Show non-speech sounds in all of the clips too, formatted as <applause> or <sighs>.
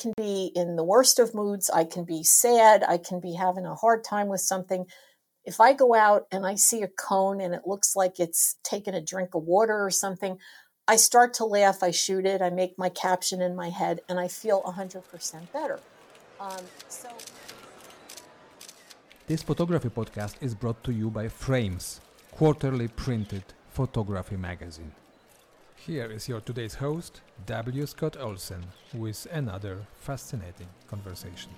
can be in the worst of moods. I can be sad. I can be having a hard time with something. If I go out and I see a cone and it looks like it's taking a drink of water or something, I start to laugh. I shoot it. I make my caption in my head and I feel 100% better. Um, so. This photography podcast is brought to you by Frames, quarterly printed photography magazine. Here is your today's host, W. Scott Olsen, with another fascinating conversation.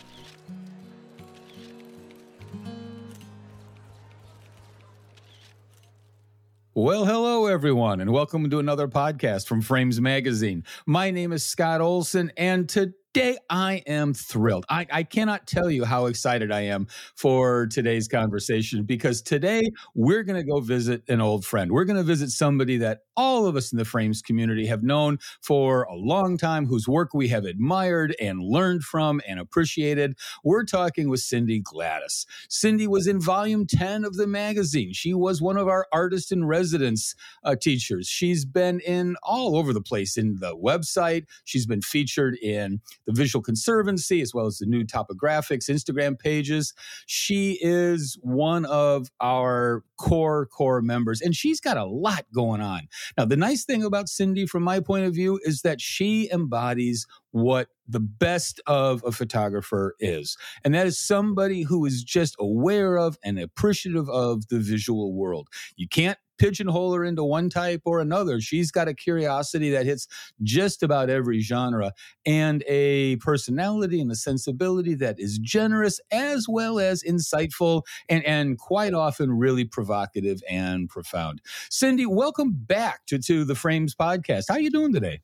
Well, hello, everyone, and welcome to another podcast from Frames Magazine. My name is Scott Olsen, and today Today, I am thrilled. I, I, cannot tell you how excited I am for today's conversation because today we're going to go visit an old friend. We're going to visit somebody that all of us in the Frames community have known for a long time, whose work we have admired and learned from and appreciated. We're talking with Cindy Gladis. Cindy was in volume 10 of the magazine. She was one of our artist in residence uh, teachers. She's been in all over the place in the website, she's been featured in the Visual Conservancy, as well as the new topographics Instagram pages. She is one of our core, core members, and she's got a lot going on. Now, the nice thing about Cindy, from my point of view, is that she embodies what the best of a photographer is. And that is somebody who is just aware of and appreciative of the visual world. You can't pigeonhole her into one type or another. She's got a curiosity that hits just about every genre and a personality and a sensibility that is generous as well as insightful and, and quite often really provocative and profound. Cindy, welcome back to, to the Frames podcast. How are you doing today?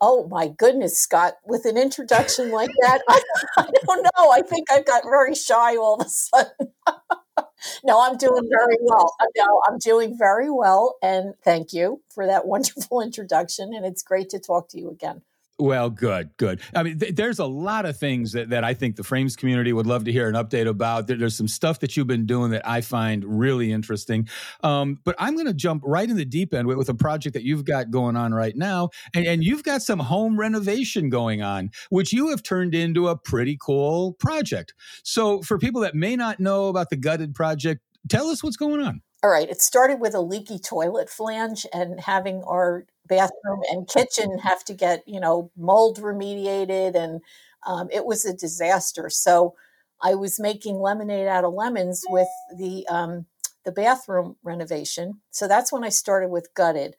Oh my goodness, Scott, with an introduction like that, I, I don't know. I think I've got very shy all of a sudden. <laughs> no, I'm doing very well. Uh, no, I'm doing very well. And thank you for that <laughs> wonderful introduction. And it's great to talk to you again. Well, good, good. I mean, th- there's a lot of things that, that I think the frames community would love to hear an update about. There, there's some stuff that you've been doing that I find really interesting. Um, but I'm going to jump right in the deep end with, with, a project that you've got going on right now. And, and you've got some home renovation going on, which you have turned into a pretty cool project. So, for people that may not know about the Gutted project, tell us what's going on. All right. It started with a leaky toilet flange and having our bathroom and kitchen have to get, you know, mold remediated. And um, it was a disaster. So I was making lemonade out of lemons with the, um, the bathroom renovation. So that's when I started with gutted.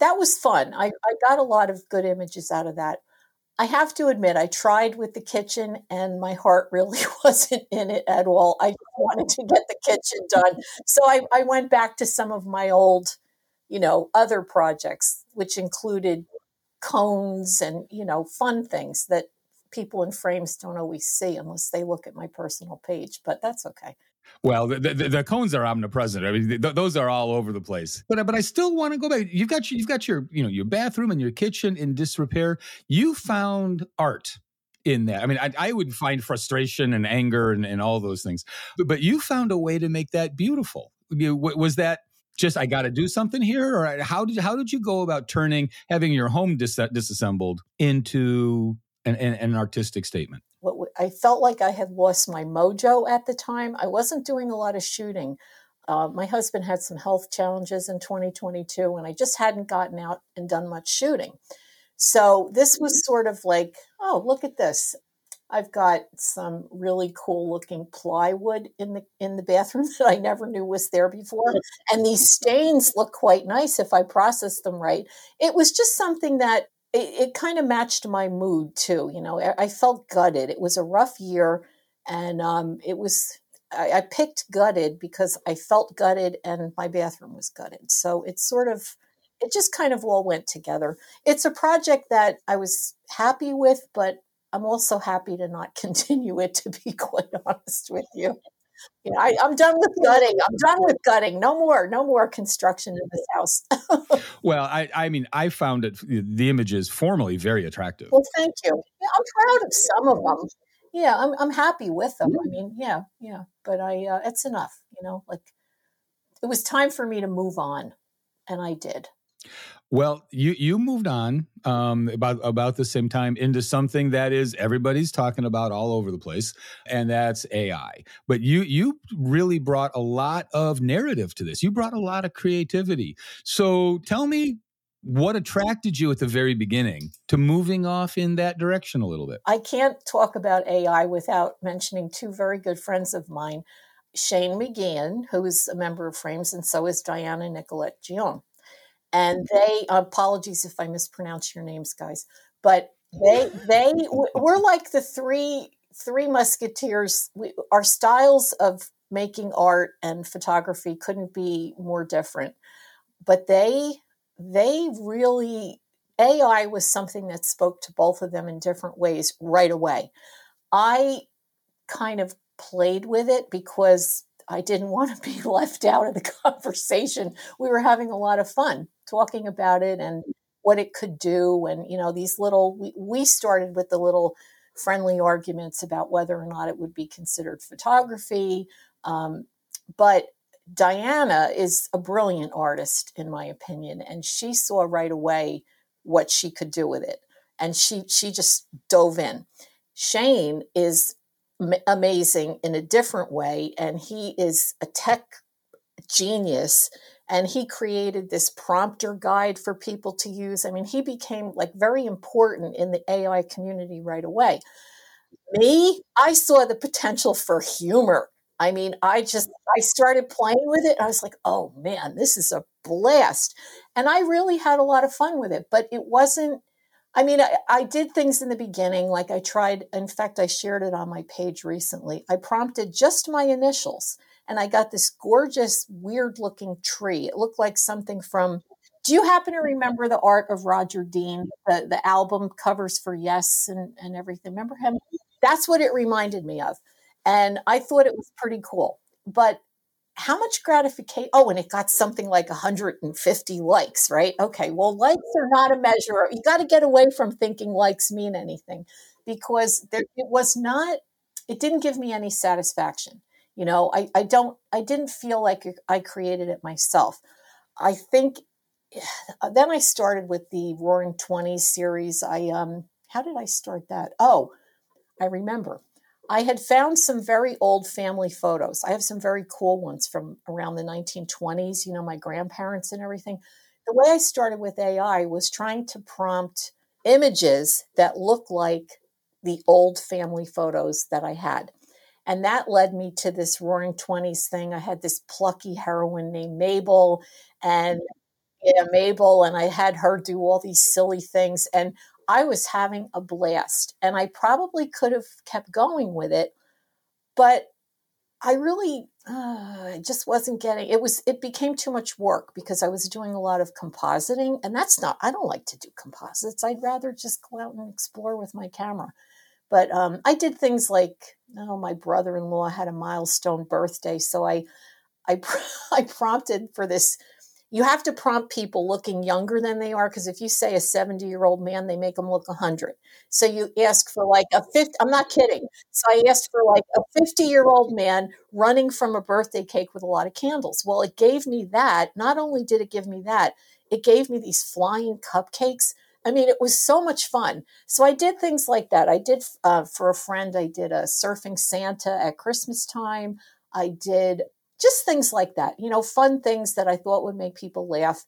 That was fun. I, I got a lot of good images out of that. I have to admit, I tried with the kitchen and my heart <laughs> really wasn't in it at all. I wanted to get the kitchen done. So I, I went back to some of my old, you know, other projects, which included cones and, you know, fun things that people in frames don't always see unless they look at my personal page, but that's okay. Well, the, the, the, cones are omnipresent. I mean, th- those are all over the place. But uh, but I still want to go back. You've got you've got your you know your bathroom and your kitchen in disrepair. You found art in that. I mean, I, I would find frustration and anger and, and all those things, but, but you found a way to make that beautiful. Was that just I got to do something here, or how did how did you go about turning having your home dis- disassembled into an, an, an artistic statement? What I felt like I had lost my mojo at the time. I wasn't doing a lot of shooting. Uh, my husband had some health challenges in 2022, and I just hadn't gotten out and done much shooting. So this was mm-hmm. sort of like, oh, look at this. I've got some really cool looking plywood in the in the bathroom <laughs> that I never knew was there before. <laughs> And these stains look quite nice if I process them right. It was just something that it, it kind of matched my mood too. You know, I, I, felt gutted. It was a rough year, and um, it was. I, I picked gutted because I felt gutted, and my bathroom was gutted. So it's sort of it just kind of all went together. It's a project that I was happy with, but I'm also happy to not <laughs> continue it, to be quite honest with you you know, I, am done with <laughs> gutting. I'm done with gutting. No more, no more construction in this house. <laughs> well, I, I mean, I found it the images formally very attractive. Well, thank you. Yeah, I'm proud of some of them. Yeah, I'm I'm happy with them. I mean, yeah, yeah, but I uh, it's enough. You know, like it was time for me to move on, and I did. Well, you you moved on um, about about the same time into something that is everybody's talking about all over the place, and that's AI. But you you really brought a lot of narrative to this. You brought a lot of creativity. So tell me what attracted you at the very beginning to moving off in that direction a little bit. I can't talk about AI without mentioning two very good friends of mine, Shane McGeehan, who is a member of Frames, and so is Diana Nicolette Jeon and they apologies if I mispronounce your names, guys, but <laughs> they they we're like the three three musketeers. We, our styles of making art and photography couldn't be more different, but they they really AI was something that spoke to both of them in different ways right away. I kind of played with it because I didn't <laughs> want to be left out of the conversation. We were having a lot of fun talking about it and what it could do. And, you know, these little, we, we started with the little friendly arguments about whether or not it would be considered photography. Um, but Diana is a brilliant artist, in my opinion, and she saw right away what she could do with it. And she, she just dove in. Shane is amazing in a different way. And he is a tech genius. And he created this prompter guide for people to use. I mean, he became like very important in the AI community right away. Me, I saw the potential for humor. I mean, I just I started playing with it. I was like, "Oh man, this is a blast!" And I really had a lot of fun with it. But it wasn't I mean, I, I, did things in the beginning, like I tried, in fact, I shared it on my page recently. I prompted just my initials and I got this gorgeous, weird looking tree. It looked like something from, do you happen to remember the art of Roger Dean, the, the album covers for Yes and, and everything? Remember him? That's what it reminded me of. And I thought it was pretty cool. But how much gratification oh and it got something like 150 likes right okay well likes are not a measure you got to get away from thinking likes mean anything because there, it was not it didn't give me any satisfaction you know I, I don't i didn't feel like i created it myself i think <sighs> then i started with the roaring 20s series i um how did i start that oh i remember I had found some very old family photos. I have some very cool ones from around the 1920s, you know, my grandparents and everything. The way I started with AI was trying to prompt images that look like the old family photos that I had. And that led me to this roaring 20s thing. I had this plucky heroine named Mabel and yeah, Mabel, and I had her do all these silly things. And I was having a blast and I probably could have kept going with it, but I really uh, just wasn't getting it was it became too much work because I was doing a lot of compositing and that's not I don't like to do composites. I'd rather just go out and explore with my camera. But um, I did things like oh my brother-in-law had a milestone birthday so I I <laughs> I prompted for this. You have to prompt people looking younger than they are because if you say a 70 year old man they make them look 100 so you ask for like a 50 i'm not kidding. So i asked for like a 50 year old man running from a birthday cake with a lot of candles. Well it gave me that. Not only did it give me that it gave me these flying cupcakes I mean, it was so much fun. So I did things like that. I did uh, for a friend. I did a surfing Santa at Christmas time. I did just things like that, you know, fun things that I thought would make people laugh.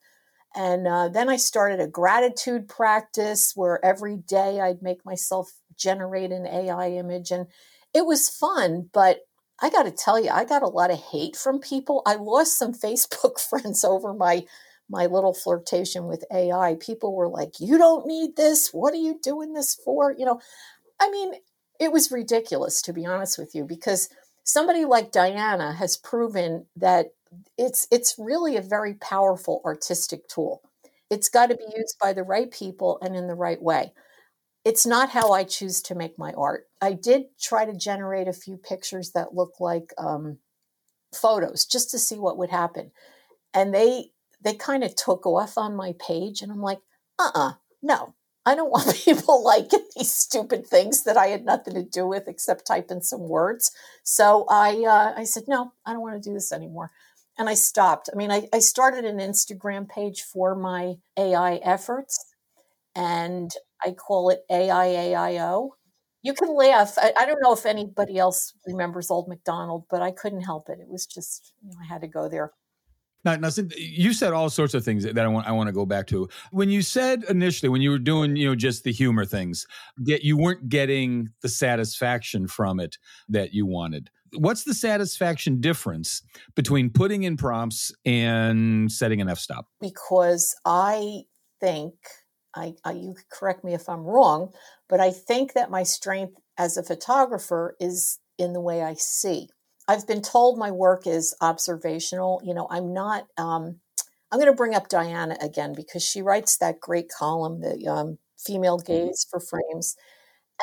And uh, then I started a gratitude practice where every day I'd make myself generate an AI image. And it was fun, but I got to tell you, I got a lot of hate from people. I lost some <laughs> Facebook friends over my my little flirtation with AI. People were like, "You don't need this. What are you doing this for?" You know, I mean, it was ridiculous to be honest with you because somebody like Diana has proven that it's it's really a very powerful artistic tool. It's got to be used by the right people and in the right way. It's not how I choose to make my art. I did try to generate a few pictures that look like um, photos just to see what would happen, and they they kind of took off on my page, and I'm like, uh uh no, I don't <laughs> want people liking these stupid things that I had nothing to do with except type in some words. So I uh, I said, no, I don't want to do this anymore. and I stopped. I mean, I, I started an Instagram page for my AI efforts, and I call it AIAIO. You can laugh. I, I, don't know if anybody else remembers Old McDonald, but I couldn't help it. It was just, you know, I had to go there. Now, now, you said all sorts of things that I want I want to go back to. When you said initially, when you were doing, you know, just the humor things, that you weren't getting the satisfaction from it that you wanted. What's the satisfaction difference between putting in prompts and setting an f stop? Because I think I, I you correct me if I'm wrong, but I think that my strength as a photographer is in the way I see. I've been told my work is observational. You know, I'm not. Um, I'm going to bring up Diana again because she writes that great column, the um, female mm-hmm. gaze for frames,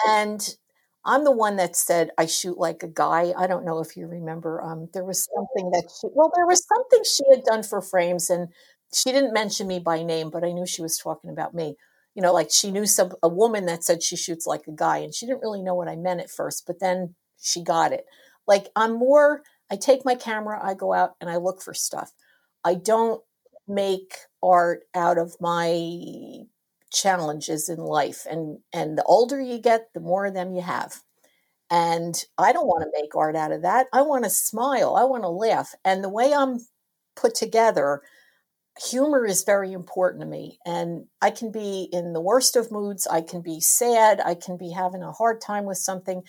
and I'm the one that said I shoot like a guy. I don't know if you remember. Um, there was something that she, well, there was something she had done for frames, and she didn't mention me by name, but I knew she was talking about me. You know, like she knew some a woman that said she shoots like a guy, and she didn't really know what I meant at first, but then she got it. Like I'm more, I take my camera, I go out and I look for stuff. I don't make art out of my challenges in life. And and the older you get, the more of them you have. And I don't want to make art out of that. I want to smile. I want to laugh. And the way I'm put together, humor is very important to me. And I can be in the worst of moods. I can be sad. I can be having a hard time with something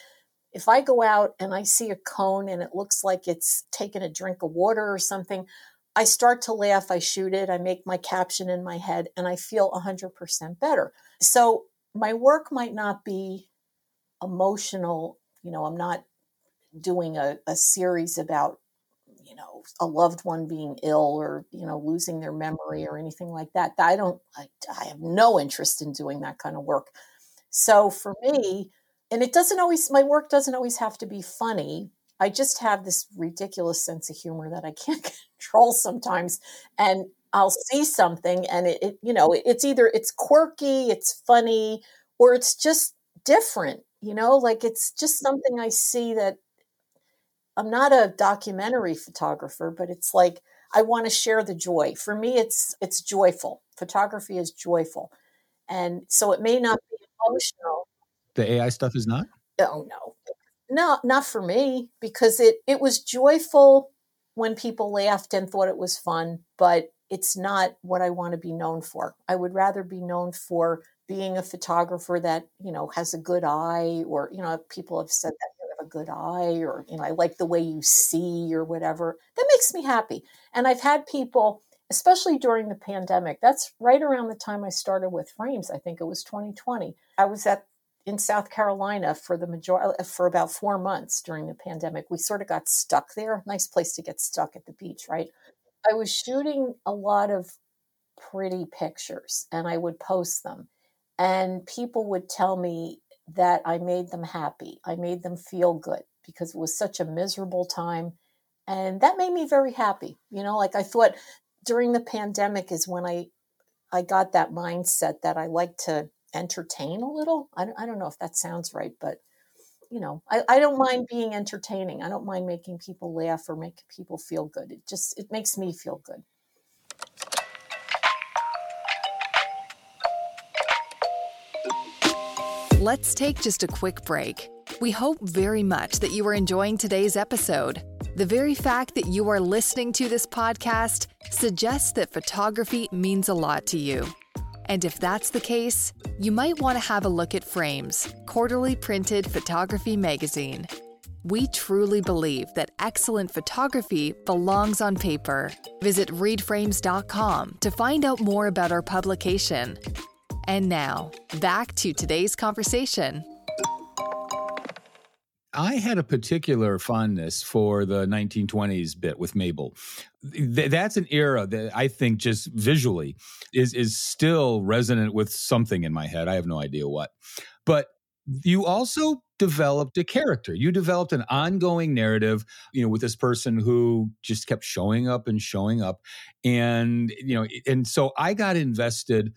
if I go out and I see a cone and it looks like it's taken a drink of water or something, I start to laugh, I shoot it, I make my caption in my head, and I feel 100% better. So my work might not be emotional. You know, I'm not doing a, a series about, you know, a loved one being ill or, you know, losing their memory or anything like that. I don't, I, I have no interest in doing that kind of work. So for me, and it doesn't always my work doesn't always have to be funny. I just have this ridiculous sense of humor that i <laughs> can't control sometimes and i'll see something and it, it, you know it's either it's quirky it's funny or it's just different you know? Like it's just mm-hmm. something i see that i'm not a documentary photographer but it's like i want to share the joy. For me it's it's joyful. Photography is joyful. And so it may not be emotional the AI stuff is not? Oh no. No, not for me because it it was joyful when people laughed and thought it was fun, but it's not what I want to be known for. I would rather be known for being a photographer that, you know, has a good eye or, you know, people have said that you have a good eye or, you know, I like the way you see or whatever. That makes me happy. And I've had people especially during the pandemic. That's right around the time I started with frames. I think it was 2020. I was at in South Carolina for the major uh, for about four months during the pandemic. We sort of got stuck there. Nice place to get stuck at the beach, right? I was shooting a lot of pretty pictures and I would post them. And people would tell me that I made them happy. I made them feel good because it was such a miserable time. And that made me very happy. You know, like I thought during the pandemic is when I I got that mindset that I like to entertain a little. I, I don't know if that sounds right, but you know, I, I don't mm-hmm. mind being entertaining. I don't mind making people laugh or make people feel good. It just it makes me feel good. Let's take just a quick break. We hope very much that you are enjoying today's episode. The very fact that you are listening to this podcast suggests that photography means a lot to you. And if that's the case, you might want to have a look at Frames, quarterly printed photography magazine. We truly believe that excellent photography belongs on paper. Visit readframes.com to find out more about our publication. And now, back to today's conversation. I had a particular fondness for the 1920s bit with Mabel. Th- that's an era that I think just visually is is still resonant with something in my head. I have no idea what. But you also developed a character. You developed an ongoing narrative, you know, with this person who just kept showing up and showing up and you know, and so I got invested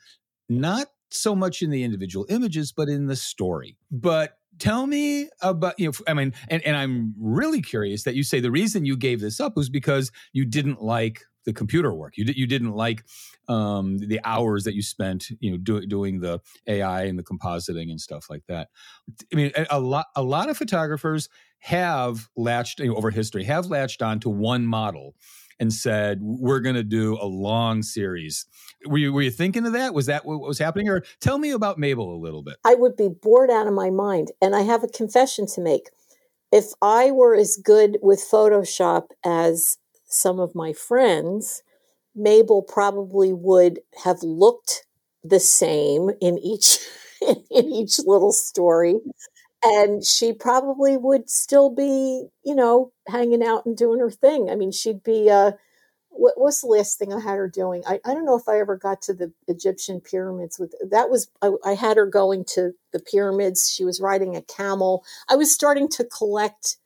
not so much in the individual images but in the story. But tell me about you know i mean and, and i'm really curious that you say the reason you gave this up was because you didn't like the computer work. You, you didn't like um, the hours that you spent you know do, doing the ai and the compositing and stuff like that. I mean a lot a lot of photographers have latched you know, over history have latched on to one model and said, "We're going to do a long series." Were you were you thinking of that? Was that what was happening? Or tell me about Mabel a little bit. I would be bored out of my mind, and I have a confession to make. If I were as good with Photoshop as some of my friends, Mabel probably would have looked the same in each <laughs> in each little story and she probably would still be, you know, hanging out and doing her thing. I mean, she'd be, uh, what was the last thing I had her doing? I, I don't know if I ever got to the Egyptian pyramids with that was I, I had her going to the pyramids. She was riding a camel. I was starting to collect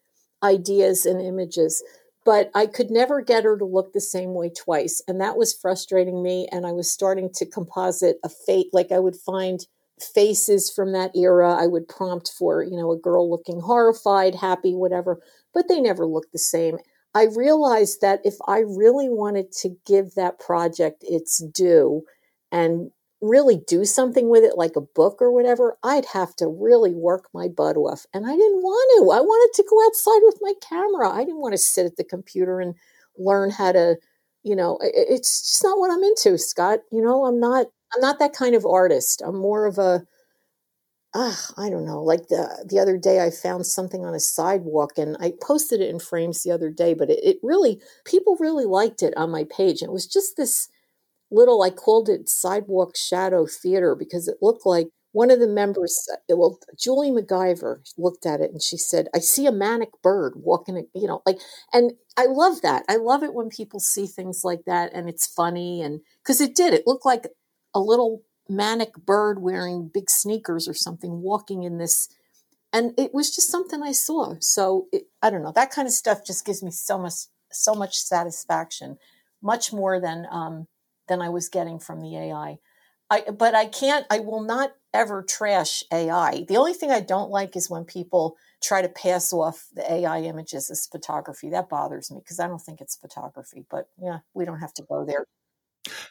ideas and images, but I could never get her to look the same way twice. And that was frustrating me. And I was starting to composite a fate, like I would find faces from that era. I would prompt for, you know, a girl looking horrified, happy, whatever, but they never looked the same. I realized that if I really wanted to give that project its due and really do something with it, like a book or whatever, I'd have to really work my butt off. And I didn't want to. I wanted to go outside with my camera. I didn't want to sit at the computer and learn how to, you know, it's just not what I'm into, Scott. You know, I'm not I'm not that kind of artist. I'm more of a ah, I don't know. Like the the other day, I found something on a sidewalk, and I posted it in frames the other day. But it, it really, people really liked it on my page, and it was just this little. I called it sidewalk shadow theater because it looked like one of the members. Uh, well, Julie MacGyver looked at it and she said, "I see a manic bird walking." You know, like, and I love that. I love it when people see things like that, and it's funny, and because it did. It looked like a little manic bird wearing big sneakers or something walking in this and it was just something i saw. So it, i don't know that kind of stuff just gives me so much so much satisfaction much more than um, than i was getting from the ai I, but i can't i will not ever trash ai the only thing i don't like is when people try to pass off the ai images as photography. That bothers me because i don't think it's photography but yeah we don't have to go there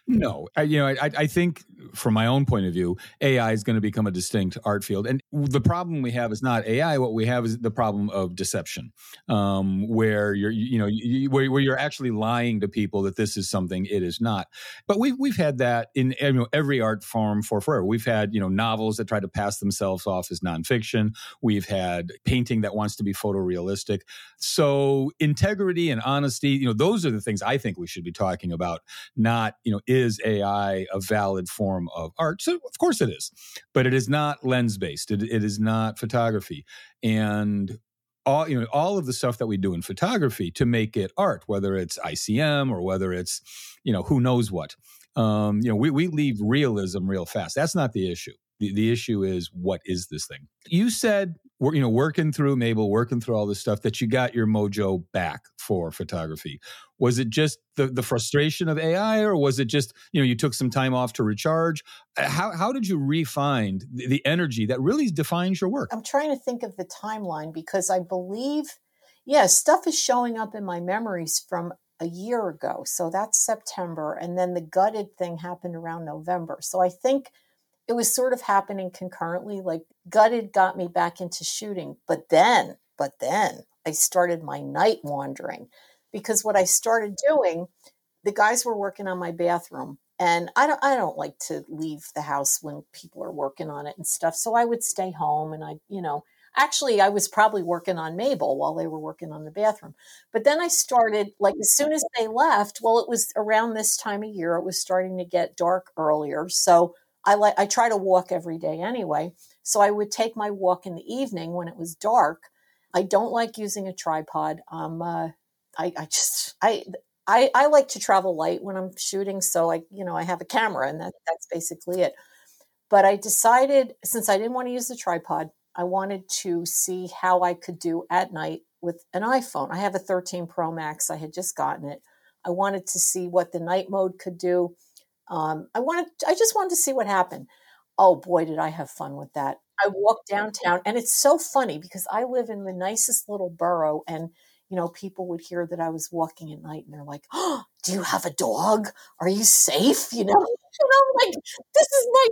no, I, you know, I, I think from my own point of view, AI is going to become a distinct art field, and the problem we have is not AI. What we have is the problem of deception, um, where you're, you know, you, where, where, you're actually lying to people that this is something it is not. But we've we've had that in you know, every art form for forever. We've had you know novels that try to pass themselves off as nonfiction. We've had painting that wants to be photorealistic. So integrity and honesty, you know, those are the things I think we should be talking about, not you know, is AI a valid form of art? So of course it is, but it is not lens based. It, it is not photography, and all you know, all of the stuff that we do in photography to make it art, whether it's ICM or whether it's you know who knows what. Um, you know, we we leave realism real fast. That's not the issue. The, the issue is what is this thing? You said you know working through Mabel, working through all this stuff that you got your mojo back for photography. Was it just the the frustration of AI, or was it just you know you took some time off to recharge? Uh, how how did you refine the, the energy that really defines your work? I'm trying to think of the timeline because I believe, yeah, stuff is showing up in my memories from a year ago. So that's September, and then the gutted thing happened around November. So I think it was sort of happening concurrently. Like gutted got me back into shooting, but then, but then I started my night wandering because what I started doing, the guys were working on my bathroom and I don't I don't like to leave the house when people are working on it and stuff. So I would stay home and I, you know, actually I was probably working on Mabel while they were working on the bathroom. But then I started like as soon as they left, well it was around this time of year it was starting to get dark earlier. So I like I try to walk every day anyway. So I would take my walk in the evening when it was dark. I don't like using a tripod. Um, uh, I, I just I, I I like to travel light when I'm shooting, so I you know I have a camera and that that's basically it. But I decided since I didn't want to use the tripod, I wanted to see how I could do at night with an iPhone. I have a 13 Pro Max. I had just gotten it. I wanted to see what the night mode could do um, I wanted, I just wanted to see what happened. Oh boy, did I have fun with that. I walk downtown and it's so funny because I live in the nicest little borough and you know, people would hear that I was walking at night and they're like, Oh, <gasps> do you have a dog? Are you safe? You know? <laughs> And I'm like, this is my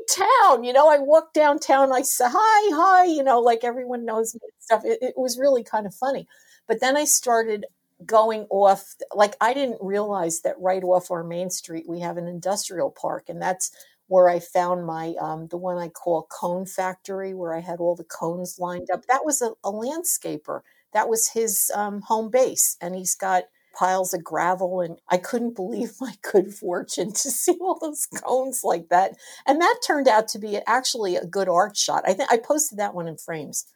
town. You know, I walk downtown, I say, hi, hi, you know, like everyone knows me and stuff. It, it was really kind of funny. But then I started going off, like, I didn't realize that right off our main street, we have an industrial park. And that's where I found my, um, the one I call Cone Factory, where I had all the cones lined up. That was a, a landscaper that was his um, home base. And he's got piles of gravel. And I couldn't <laughs> believe my good fortune to see all those cones like that. And that turned out to be actually a good art shot. I think I posted that one in frames.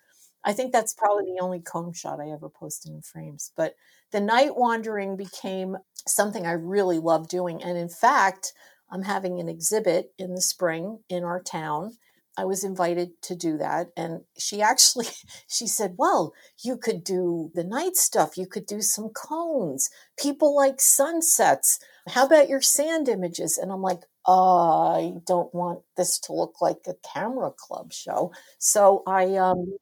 I think that's probably the only cone shot I ever posted in frames. But the night wandering became something I really love doing. And in fact, I'm having an exhibit in the spring in our town I was invited to do that. And she actually, <laughs> she said, well, you could do the night stuff. You could do some cones. People like sunsets. How about your sand images? And I'm like, I don't want this to look like a camera club show. So I, um,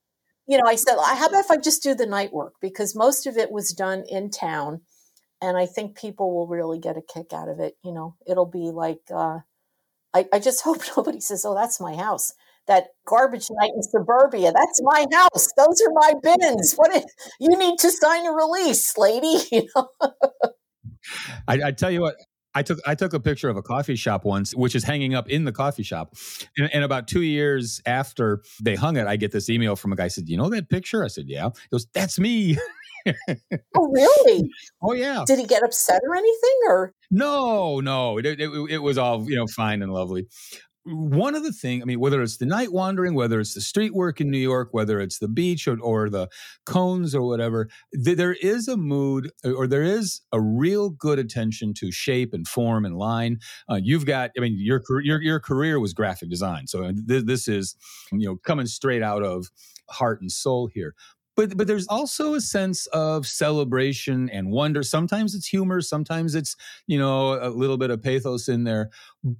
you know, I said, how about if I just do the night work? Because most of it was done in town. And I think people will really get a kick out of it. You know, it'll be like, uh, I, I just <laughs> hope nobody says, "Oh, that's my house." That garbage night in suburbia. That's my house. Those are my bins. What if, you need to sign a release, lady? <laughs> You know. I, I tell you what, I took I took a picture of a coffee shop once, which is hanging up in the coffee shop. And, and, about two years after they hung it, I get this email from a guy. Said, "You know that picture?" I said, "Yeah." He goes, "That's me." <laughs> <laughs> oh, really? Oh, yeah. Did he get upset or anything? Or no, no, it, it, it was all you know, fine and lovely one of the things, I mean, whether it's the night wandering, whether it's the street work in New York, whether it's the beach or, or the cones or whatever, th- there is a mood or there is a real good attention to shape and form and line. Uh, you've got, I mean, your, your, your career was graphic design. So th- this is, you know, coming straight out of heart and soul here but but there's also a sense of celebration and wonder. Sometimes it's humor sometimes it's you know a little bit of pathos in there.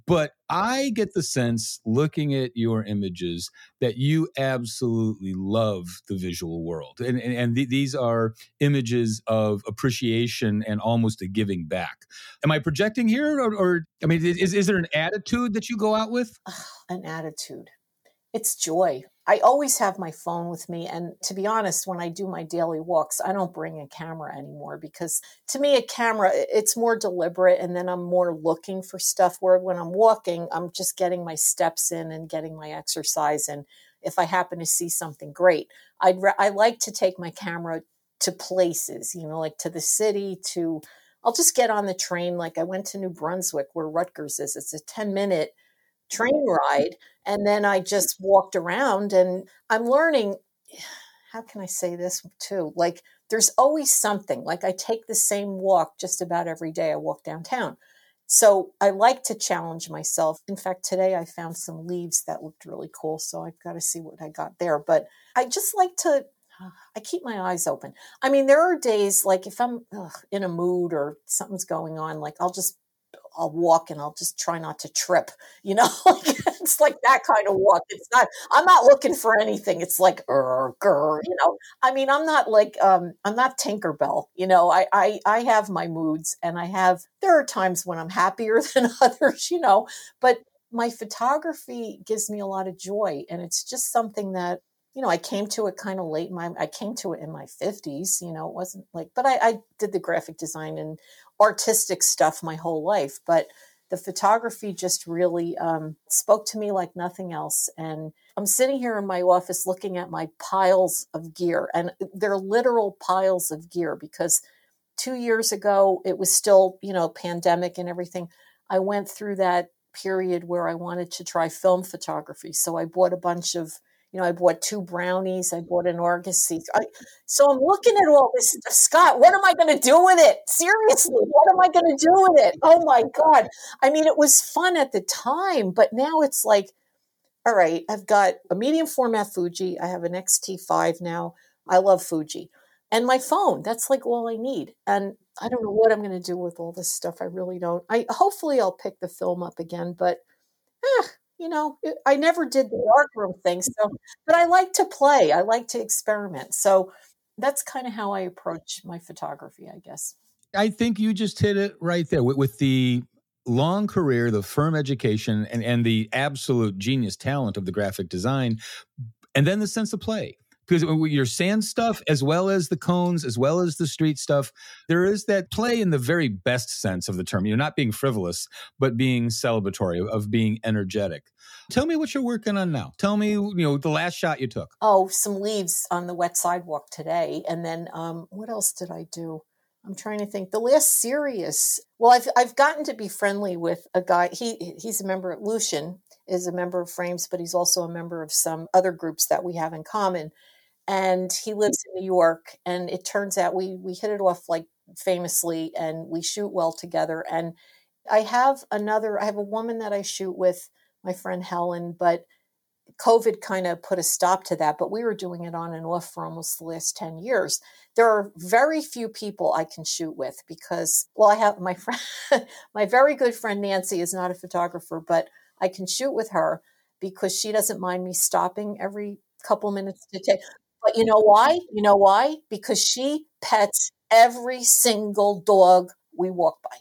But i get the sense looking at your images that you absolutely love the visual world. And and, and th- these are images of appreciation and almost a giving back. Am i projecting here or, or i mean is, is there an attitude that you go out with? An attitude. It's joy I always have my phone with me. And to be honest, when I do my daily walks, I don't bring a camera anymore because to me, a camera, it's more deliberate. And then I'm more looking for stuff where when I'm walking, I'm just getting my steps in and getting my exercise. And if I happen to see something great, I'd, re- I like to take my camera to places, you know, like to the city, to, I'll just get on the train. Like I went to New Brunswick where Rutgers is. It's a 10 minute train ride. And then I just walked around and I'm learning. How can I say this too? Like, there's always something. Like, I take the same walk just about every day. I walk downtown. So I like to challenge myself. In fact, today I found some leaves that looked really cool. So I've got to see what I got there. But I just like to, I keep my eyes open. I mean, there are days like if I'm ugh, in a mood or something's going on, like I'll just I'll walk and I'll just try not to trip. You know, <laughs> it's like that kind of walk. It's not. I'm not looking for anything. It's like you know. I mean, I'm not like um, I'm not Tinkerbell. You know, I, I I have my moods, and I have. There are times when I'm happier <laughs> than others. You know, but my photography gives me a lot of joy, and it's just something that you know, I came to it kind of late. My I came to it in my fifties. You know, it wasn't like, but I, I did the graphic design and artistic stuff my whole life. But the photography just really um, spoke to me like nothing else. And I'm sitting here in my office looking at my piles of gear, and they're literal piles of gear because two years ago it was still, you know, pandemic and everything. I went through that period where I wanted to try film photography. So I bought a bunch of you know, I bought two brownies. I bought an Argosy. I, so I'm looking at all this. Scott, what am I going to do with it? Seriously, what am I going to do with it? Oh my God. I mean, it was fun at the time, but now it's like, all right, I've got a medium format Fuji. I have an X-T5 now. I love Fuji. And my phone, that's like all I need. And I don't know what I'm going to do with all this stuff. I really don't. I hopefully I'll pick the film up again, but eh, you know, I never did the darkroom thing. So, but I like to play. I like to experiment. So that's kind of how I approach my photography, I guess. I think you just hit it right there with, with the long career, the firm education, and, and the absolute genius talent of the graphic design, and then the sense of play because your sand stuff as well as the cones as well as the street stuff there is that play in the very best sense of the term you're not being frivolous but being celebratory of being energetic tell me what you're working on now tell me you know the last shot you took oh some leaves on the wet sidewalk today and then um, what else did i do I'm trying to think. The last serious. Well, I've I've gotten to be friendly with a guy. He he's a member. Lucian is a member of Frames, but he's also a member of some other groups that we have in common and he lives in New York. And it turns out we we hit it off like famously, and we shoot well together. And I have another. I have a woman that I shoot with, my friend Helen, but COVID kind of put a stop to that. But we were doing it on and off for almost the last ten years. There are very few people I can shoot with because, well, I have my <laughs> friend, my very good friend Nancy is not a photographer, but I can shoot with her because she doesn't mind me stopping every couple minutes to take but you know why? You know why? Because she pets every single dog we walk by.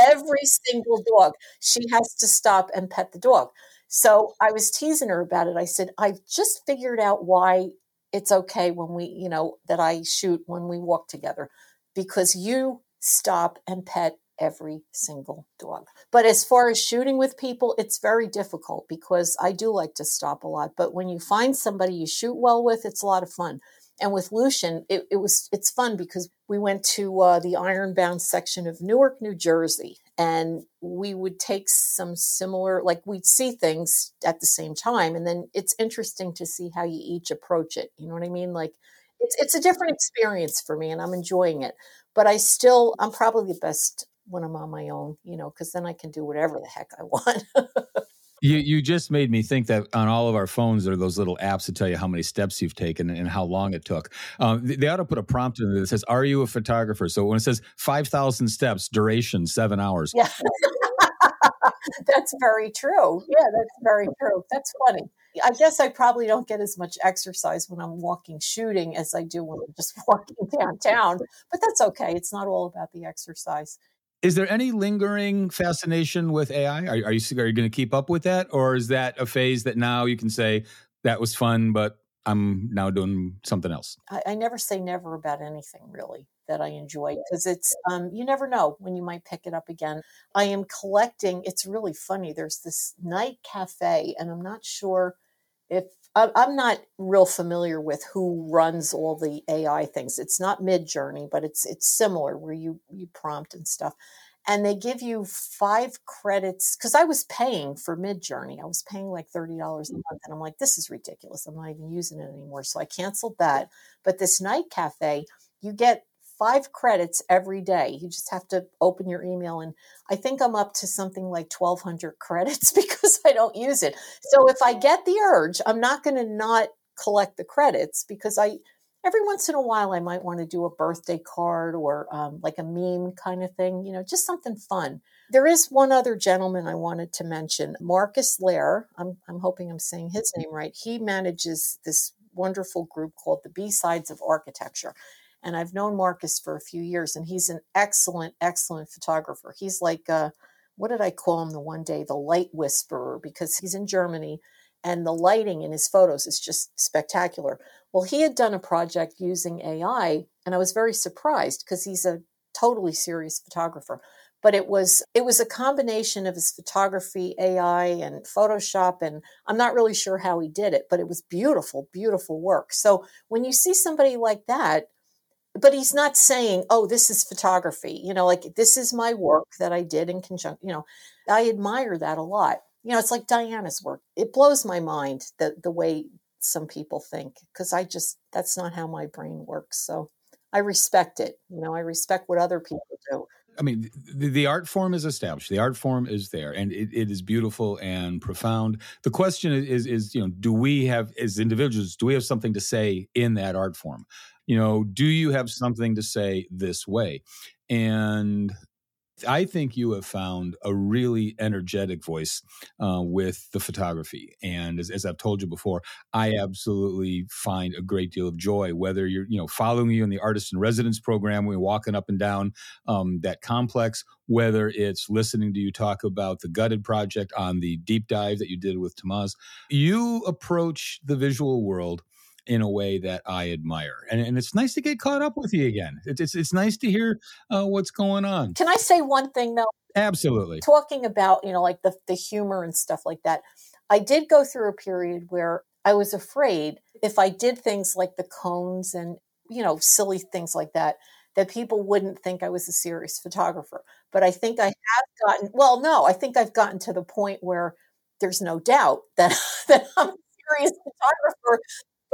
Every single dog. She has to stop and pet the dog. So I was teasing her about it. I said, I've just figured out why it's okay when we, you know, that I shoot when we walk together because you stop and pet every single dog. But as far as shooting with people, it's very difficult because I do like to stop a lot. But when you find somebody you shoot well with, it's a lot of fun. And with Lucian, it, it was it's fun because we went to uh, the Ironbound section of Newark, New Jersey, and we would take some similar, like we'd see things at the same time, and then it's interesting to see how you each approach it. You know what I mean? Like it's it's a different experience for me, and I'm enjoying it. But I still, I'm probably the best when I'm on my own, you know, because then I can do whatever the heck I <laughs> want. you you just made me think that on all of our phones there are those little apps that tell you how many steps you've taken and how long it took. Um, they, ought to put a prompt in there that says, "Are you a photographer?" So when it says five thousand steps, duration seven hours. Yeah. <laughs> that's very true. Yeah, that's very true. That's funny. I guess I probably don't get as much exercise when I'm walking shooting as I do when I'm just <laughs> walking downtown, but that's okay. It's not all about the exercise. Is there any lingering fascination with AI? Are, are you are you going to keep up with that, or is that a phase that now you can say that was fun, but I'm now doing something else? I, I never say never about anything really that I enjoy because it's um, you never know when you might pick it up again. I am collecting. It's really funny. There's this night cafe, and I'm not sure if I'm not real familiar with who runs all the AI things. It's not Midjourney, but it's it's similar where you you prompt and stuff, and they give you five credits. Because I was paying for Midjourney, I was paying like thirty dollars a mm. month, and I'm like, this is ridiculous. I'm not even using it anymore, so I canceled that. But this night cafe, you get five credits every day. You just have to open your email. And I think I'm up to something like 1200 credits <laughs> because I don't use it. So if I get the urge, I'm not going to not collect the credits because I, every once in a while, I might want to do a birthday card or um, like a meme kind of thing, you know, just something fun. There is one other gentleman I wanted to mention, Marcus Lair. I'm, I'm hoping I'm saying his name right. He manages this wonderful group called the B Sides of Architecture. And I've known Marcus for a few years, and he's an excellent, excellent photographer. He's like, uh, what did I call him the one day? The light whisperer, because he's in Germany and the lighting in his photos is just spectacular. Well, he had done a project using AI, and I was very surprised because he's a totally serious photographer. But it was it was a combination of his photography, AI, and Photoshop, and I'm not really sure how he did it, but it was beautiful, beautiful work. So when you see somebody like that, but he's not saying, "Oh, this is photography." You know, like this is my work that I did in conjunction. You know, I admire that a lot. You know, it's like Diana's work. It blows my mind that the way some people think because I just that's not how my brain works. So I respect it. You know, I respect what other people do. I mean, the, the, art form is established. The art form is there, and it, it is beautiful and profound. The question is, is, is, you know, do we have, as individuals, do we have something to say in that art form? You know, do you have something to say this way? And I think you have found a really energetic voice uh, with the photography. And as, as, I've told you before, I absolutely find a great deal of joy, whether you're, you know, following you in the artist in residence program, we're walking up and down um, that complex, whether it's listening to you talk about the gutted project on the deep dive that you did with Tamaz. You approach the visual world in a way that I admire. And, and it's nice to get caught up with you again. It's, it's, it's nice to hear uh, what's going on. Can I say one thing though? Absolutely. Talking about, you know, like the, the humor and stuff like that. I did go through a period where I was afraid if I did things like the cones and, you know, silly things like that, that people wouldn't think I was a serious photographer. But I think I have gotten, well, no, I think I've gotten to the point where there's no doubt that, <laughs> that I'm a serious photographer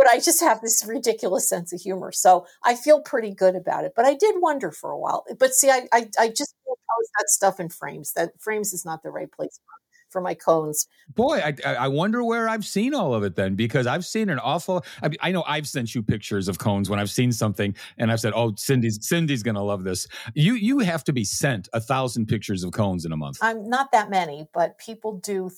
but I just have this ridiculous sense of humor. So I feel pretty good about it. But I did wonder for a while. But see, I, I, I just post that stuff in frames. That frames is not the right place for, for my cones. Boy, I, I wonder where I've seen all of it then, because I've seen an awful. I, mean, I know I've sent you pictures of cones when I've seen something, and I've said, "Oh, Cindy's Cindy's going to love this." You you have to be sent a thousand pictures of cones in a month. I'm not that many, but people do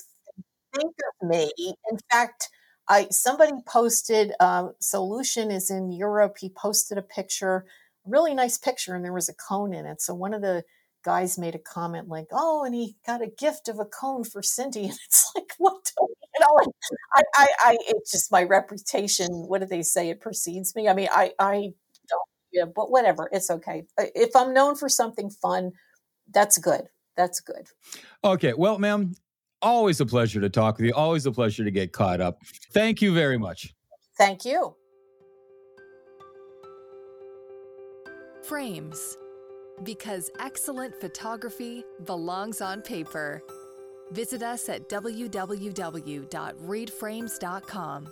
think of me. In fact I somebody posted uh, solution is in Europe. He posted a picture, really nice picture, and there was a cone in it. So one of the guys made a comment like, "Oh, and he got a gift of a cone for Cindy," <laughs> and it's like, what? You know, like, I, I, I, it's just my reputation. What do they say? It precedes me. I mean, I, I don't. Yeah, but whatever. It's okay. If I'm known for something fun, that's good. That's good. Okay. Well, ma'am, Always a pleasure to talk with you. Always a pleasure to get caught up. Thank you very much. Thank you. Frames. Because excellent photography belongs on paper. Visit us at www.readframes.com.